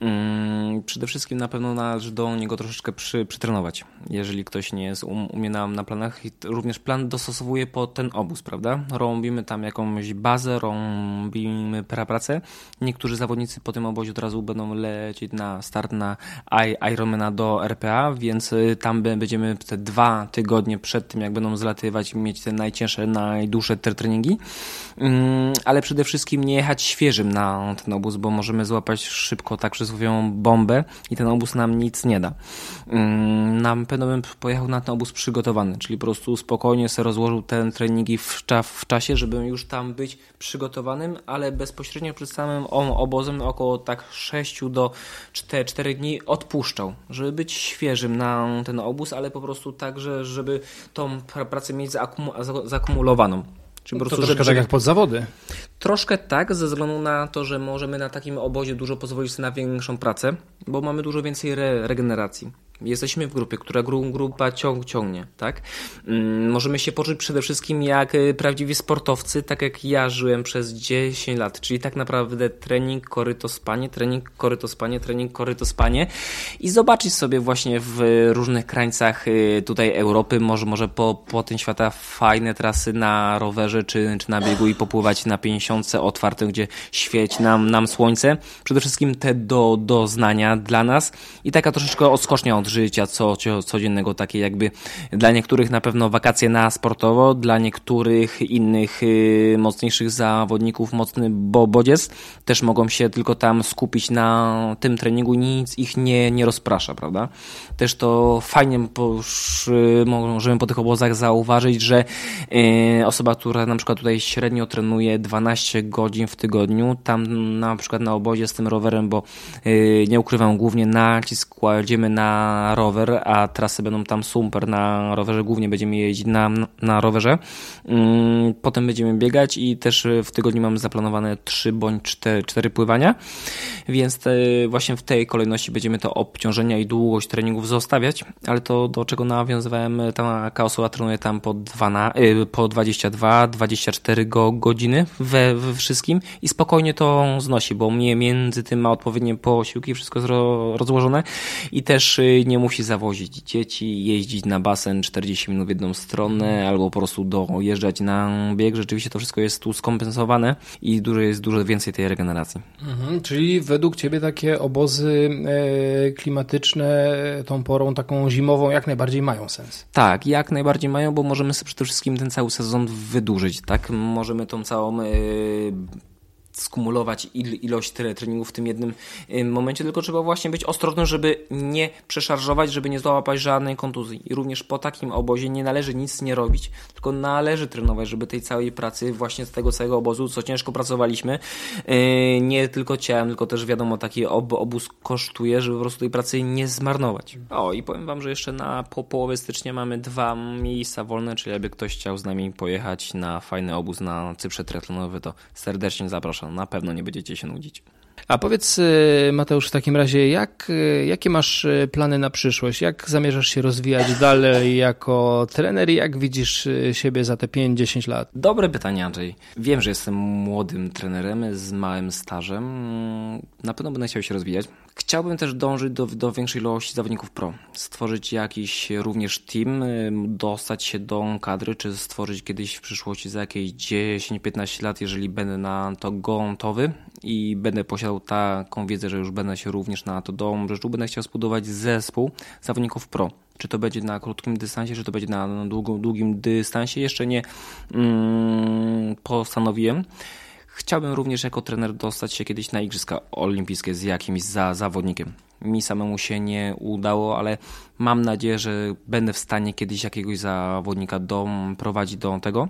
Speaker 2: Mm, przede wszystkim na pewno należy do niego troszeczkę przy, przytrenować. Jeżeli ktoś nie jest um, umie na, na planach, również plan dostosowuje pod ten obóz, prawda? Robimy tam jakąś bazę, robimy pracę. Niektórzy zawodnicy po tym obozie od razu będą lecieć na start na Ironmana do RPA, więc y, tam będziemy te dwa tygodnie przed tym, jak będą zlatywać, mieć te najcięższe, najdłuższe treningi. Mm, ale przede wszystkim nie jechać świeżym na ten obóz, bo możemy złapać szybko tak przysłowiową bombę i ten obóz nam nic nie da. Mm, na pewno bym pojechał na ten obóz przygotowany, czyli po prostu spokojnie sobie rozłożył te treningi w, w czasie, żeby już tam być przygotowanym, ale bezpośrednio przed samym obozem około tak 6 do 4, 4 dni odpuszczał, żeby być świeżym na ten obóz, ale po prostu tak, żeby tą pracę mieć zakumulowaną.
Speaker 1: Czyli po prostu, to troszkę tak jak pod zawody.
Speaker 2: Troszkę tak, ze względu na to, że możemy na takim obozie dużo pozwolić sobie na większą pracę, bo mamy dużo więcej re regeneracji. Jesteśmy w grupie, która grupa ciąg, ciągnie, tak? Mm, możemy się poczuć przede wszystkim jak y, prawdziwi sportowcy, tak jak ja żyłem przez 10 lat, czyli tak naprawdę trening, koryto, spanie, trening, koryto, spanie, trening, koryto, spanie i zobaczyć sobie właśnie w różnych krańcach y, tutaj Europy, może, może po, po tym świata fajne trasy na rowerze czy, czy na biegu i popływać na 50 otwartym, gdzie świeci nam, nam słońce. Przede wszystkim te do, doznania dla nas i taka troszeczkę odskocznia od od życia co, codziennego, takie jakby dla niektórych na pewno wakacje na sportowo, dla niektórych innych y, mocniejszych zawodników mocny bo bodziec też mogą się tylko tam skupić na tym treningu, nic ich nie, nie rozprasza, prawda? Też to fajnie y, możemy po tych obozach zauważyć, że y, osoba, która na przykład tutaj średnio trenuje 12 godzin w tygodniu, tam na przykład na obozie z tym rowerem, bo nie ukrywam, głównie nacisk kładziemy na rower, a trasy będą tam super na rowerze, głównie będziemy jeździć na, na rowerze. Mm, potem będziemy biegać i też w tygodniu mamy zaplanowane 3 bądź 4, 4 pływania, więc te, właśnie w tej kolejności będziemy to obciążenia i długość treningów zostawiać, ale to do czego nawiązywałem, taka osoba trenuje tam po, 2 y, po 22-24 go, godziny we, we wszystkim i spokojnie to znosi, bo mnie między tym ma odpowiednie posiłki, wszystko rozłożone. I też y, nie musi zawozić dzieci, jeździć na basen 40 minut w jedną stronę albo po prostu dojeżdżać na bieg. Rzeczywiście to wszystko jest tu skompensowane i dużo jest dużo więcej tej regeneracji.
Speaker 1: Mhm, czyli według Ciebie takie obozy e, klimatyczne tą porą taką zimową jak najbardziej mają sens?
Speaker 2: Tak, jak najbardziej mają, bo możemy sobie przede wszystkim ten cały sezon wydłużyć, tak? Możemy tą całą e, skumulować il, ilość treningów w tym jednym momencie, tylko trzeba właśnie być ostrożnym, żeby nie przeszarżować, żeby nie złapać żadnej kontuzji. I również po takim obozie nie należy nic nie robić, tylko należy trenować, żeby tej całej pracy właśnie z tego całego obozu, co ciężko pracowaliśmy, y, nie tylko ciałem, tylko też wiadomo, taki ob obóz kosztuje, żeby po prostu tej pracy nie zmarnować. O i powiem Wam, że jeszcze na po połowie stycznia mamy dwa miejsca wolne, czyli jakby ktoś chciał z nami pojechać na fajny obóz na Cyprze triatlonowy, to serdecznie zapraszam na pewno nie będziecie się nudzić.
Speaker 1: A powiedz y, Mateusz w takim razie, jak, y, jakie masz y, plany na przyszłość? Jak zamierzasz się rozwijać dalej jako trener i jak widzisz siebie za te 5-10 lat?
Speaker 2: Dobre pytanie Andrzej. Wiem, że jestem młodym trenerem z małym stażem. Na pewno będę chciał się rozwijać. Chciałbym też dążyć do, do większej ilości zawodników pro. Stworzyć jakiś również team, dostać się do kadry, czy stworzyć kiedyś w przyszłości za jakieś 10-15 lat, jeżeli będę na to gotowy i będę posiadał taką wiedzę, że już będę się również na to dążył, będę chciał zbudować zespół zawodników pro. Czy to będzie na krótkim dystansie, czy to będzie na długim, dystansie, jeszcze nie mm, postanowiłem. Chciałbym również jako trener dostać się kiedyś na Igrzyska Olimpijskie z jakimś za zawodnikiem. Mi samemu się nie udało, ale mam nadzieję, że będę w stanie kiedyś jakiegoś zawodnika doprowadzić do tego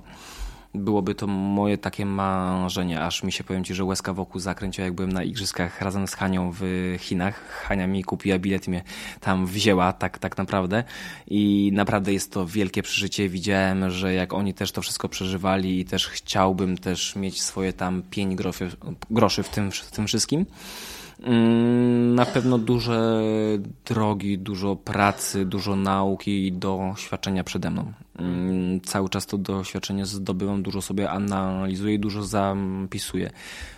Speaker 2: byłoby to moje takie marzenie, aż mi się powiem Ci, że łezka wokół zakręciła, jak byłem na igrzyskach razem z Hanią w Chinach. Hania mi kupiła bilet i mnie tam wzięła, tak, tak naprawdę. I naprawdę jest to wielkie przeżycie. Widziałem, że jak oni też to wszystko przeżywali i też chciałbym też mieć swoje tam pięć groszy, w, tym, w tym wszystkim. Mm, na pewno duże drogi, dużo pracy, dużo nauki i doświadczenia przede mną. Mm, cały czas to doświadczenie zdobywam, dużo sobie analizuję dużo zapisuję.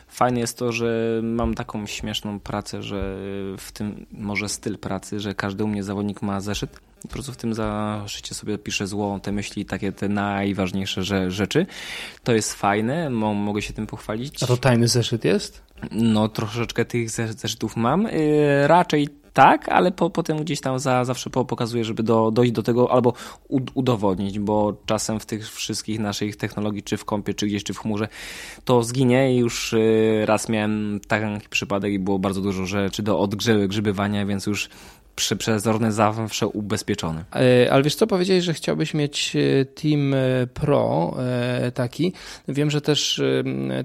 Speaker 2: Fajne jest to, że mam taką śmieszną pracę, że w tym może styl pracy, że każdy u mnie zawodnik ma zeszyt. Po prostu w tym zaszycie sobie piszę zło te myśli, takie te najważniejsze rzeczy. To jest fajne, mogę się tym pochwalić.
Speaker 1: A to tajny zeszyt jest?
Speaker 2: No, troszeczkę tych zeszytów mam. Yy, raczej tak, ale po, potem gdzieś tam za, zawsze pokazuję, żeby do, dojść do tego albo udowodnić, bo czasem w tych wszystkich naszych technologii, czy w kompie, czy gdzieś, czy w chmurze, to zginie i już y, raz miałem taki przypadek i było bardzo dużo rzeczy do odgrzebywania, więc już przezorny zawsze ubezpieczony.
Speaker 1: E, ale wiesz co, powiedziałeś, że chciałbyś mieć e, Team e, Pro taki. Wiem, że też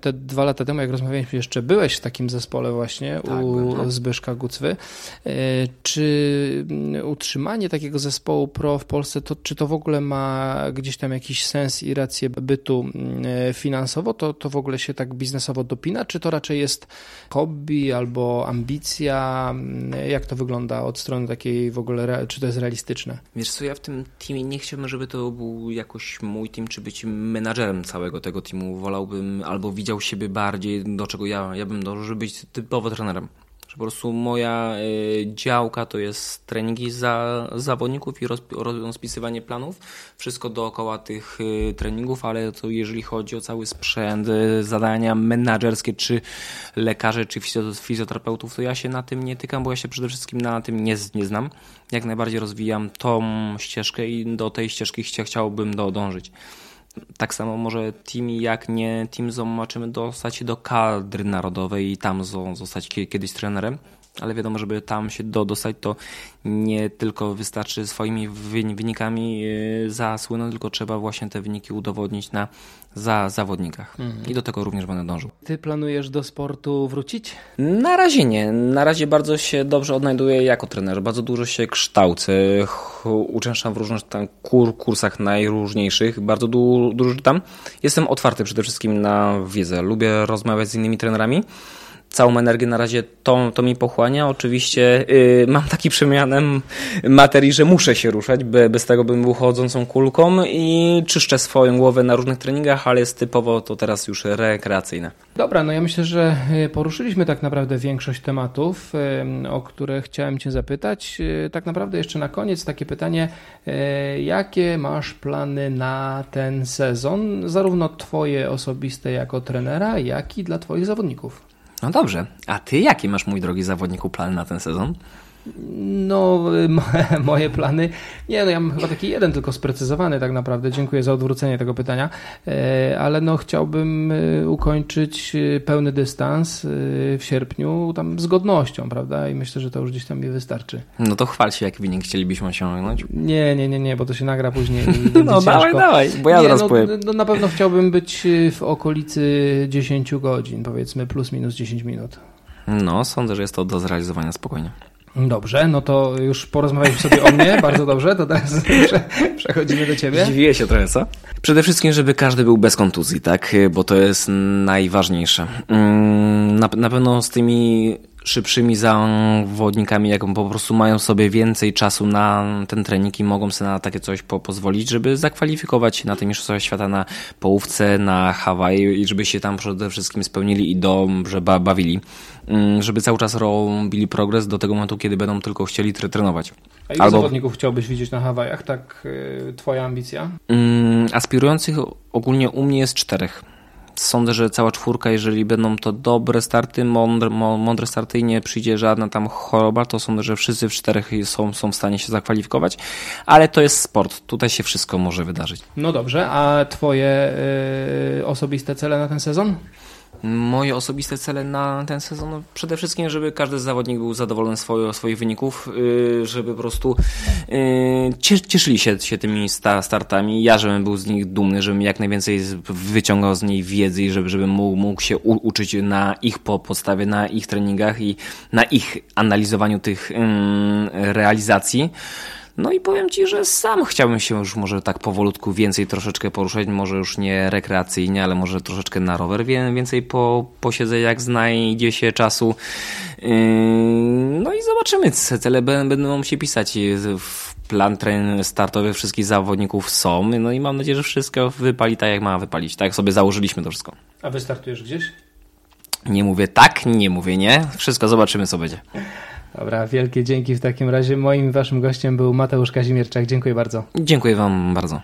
Speaker 1: te dwa lata temu, jak rozmawialiśmy jeszcze, byłeś w takim zespole właśnie tak, u tak. Zbyszka Gucwy. Czy utrzymanie takiego zespołu Pro w Polsce, to, czy to w ogóle ma gdzieś tam jakiś sens i rację bytu finansowo? To, to w ogóle się tak biznesowo dopina, czy to raczej jest hobby albo ambicja? Jak to wygląda od strony takiej w ogóle, czy to jest realistyczne?
Speaker 2: Wiesz co, ja w tym teamie nie chciałbym, żeby to był jakoś mój team, czy być menadżerem całego tego teamu. Wolałbym albo widział siebie bardziej, do czego ja, ja bym dążył, żeby być typowo trenerem że po prostu moja y, działka to jest treningi za zawodników i rozpisywanie planów. Wszystko dookoła tych y, treningów, ale to jeżeli chodzi o cały sprzęt, y, zadania menedżerskie, czy lekarzy, czy fizjoterapeutów, to ja się na tym nie tykam, bo ja się przede wszystkim na tym nie, nie znam. Jak najbardziej rozwijam tą ścieżkę i do tej ścieżki chciałbym dążyć. Tak samo może team jak nie team zobaczymy dostać się do kadry narodowej i tam zostać kiedyś trenerem ale wiadomo, żeby tam się do, dostać, to nie tylko wystarczy swoimi wynikami y, zasłynąć, tylko trzeba właśnie te wyniki udowodnić na za zawodnikach. Mhm. I do tego również będę dążył.
Speaker 1: Ty planujesz do sportu wrócić?
Speaker 2: Na razie nie. Na razie bardzo się dobrze odnajduję jako trener. Bardzo dużo się kształcę. Uczęszczam w różnych tam kur, kursach najróżniejszych. Bardzo du, dużo czytam. Jestem otwarty przede wszystkim na wiedzę. Lubię rozmawiać z innymi trenerami całą energię na razie to, to mi pochłania. Oczywiście yy, mam taki przemianem materii, że muszę się ruszać, by, bez tego bym był chodzącą kulką i czyszczę swoją głowę na różnych treningach, ale jest typowo to teraz już rekreacyjne.
Speaker 1: Dobra, no ja myślę, że y, poruszyliśmy tak naprawdę większość tematów, y, o które chciałem Cię zapytać. Y, tak naprawdę jeszcze na koniec takie pytanie, jakie masz plany na ten sezon, zarówno Twoje osobiste jako trenera, jak i dla Twoich zawodników?
Speaker 2: No dobrze. A ty jakie masz, mój drogi zawodniku, plany na ten sezon?
Speaker 1: No, moje plany. Nie, no ja mam chyba taki jeden tylko sprecyzowany tak naprawdę. Dziękuję za odwrócenie tego pytania. E, ale no chciałbym e, ukończyć e, pełny dystans w sierpniu tam z godnością, prawda? I myślę, że to już gdzieś tam mi wystarczy.
Speaker 2: No to chwal się, jaki wynik chcielibyśmy osiągnąć.
Speaker 1: Nie, nie, nie, nie, bo to się nagra później.
Speaker 2: no dawaj, dawaj, bo ja nie, zaraz
Speaker 1: no,
Speaker 2: powiem.
Speaker 1: No na pewno chciałbym być w okolicy 10 godzin, powiedzmy plus minus 10 minut.
Speaker 2: No, sądzę, że jest to do zrealizowania spokojnie.
Speaker 1: Dobrze, no to już porozmawialiśmy sobie o mnie, bardzo dobrze, to teraz przechodzimy do ciebie.
Speaker 2: Dziwię się trochę, co? Przede wszystkim, żeby każdy był bez kontuzji, tak? Bo to jest najważniejsze. Mm, na, na pewno z tymi szybszymi zawodnikami, jak po prostu mają sobie więcej czasu na ten trening i mogą sobie na takie coś po pozwolić, żeby zakwalifikować się na te Mistrzostwa Świata na połówce, na Hawaii i żeby się tam przede wszystkim spełnili i dobrze bawili. Mm, żeby cały czas robili progres do tego momentu, kiedy będą tylko chcieli trenować.
Speaker 1: A ile Albo... zawodników chciałbyś widzieć na Hawajach? Tak, yy, twoja ambicja?
Speaker 2: Mm, aspirujących ogólnie u mnie jest czterech. Sądzę, że cała czwórka, jeżeli będą to dobre starty, mądre, mądre starty i nie przyjdzie żadna tam choroba, to sądzę, że wszyscy w czterech są, są w stanie się zakwalifikować, ale to jest sport. Tutaj się wszystko może wydarzyć.
Speaker 1: No dobrze, a twoje yy, osobiste cele na ten sezon?
Speaker 2: Moje osobiste cele na ten sezon, no przede wszystkim, żeby każdy zawodnik był zadowolony swoje, swoich wyników, y, żeby po prostu y, cieszyli się, się tymi startami. Ja, żebym był z nich dumny, żebym jak najwięcej wyciągał z niej wiedzy i żeby, żeby mógł, mógł się uczyć na ich podstawie, na ich treningach i na ich analizowaniu tych realizacji. No i powiem Ci, że sam chciałbym się już może tak powolutku więcej troszeczkę poruszać, może już nie rekreacyjnie, ale może troszeczkę na rower więcej po, posiedzę jak znajdzie się czasu. Yy, no i zobaczymy, cele będą się pisać plan tren startowy wszystkich zawodników są, no i mam nadzieję, że wszystko wypali tak jak ma wypalić, tak jak sobie założyliśmy to wszystko.
Speaker 1: A wystartujesz gdzieś?
Speaker 2: Nie mówię tak, nie mówię nie. Wszystko zobaczymy, co będzie.
Speaker 1: Dobra, wielkie dzięki w takim razie. Moim waszym gościem był Mateusz Kazimierczak. Dziękuję bardzo.
Speaker 2: Dziękuję wam bardzo.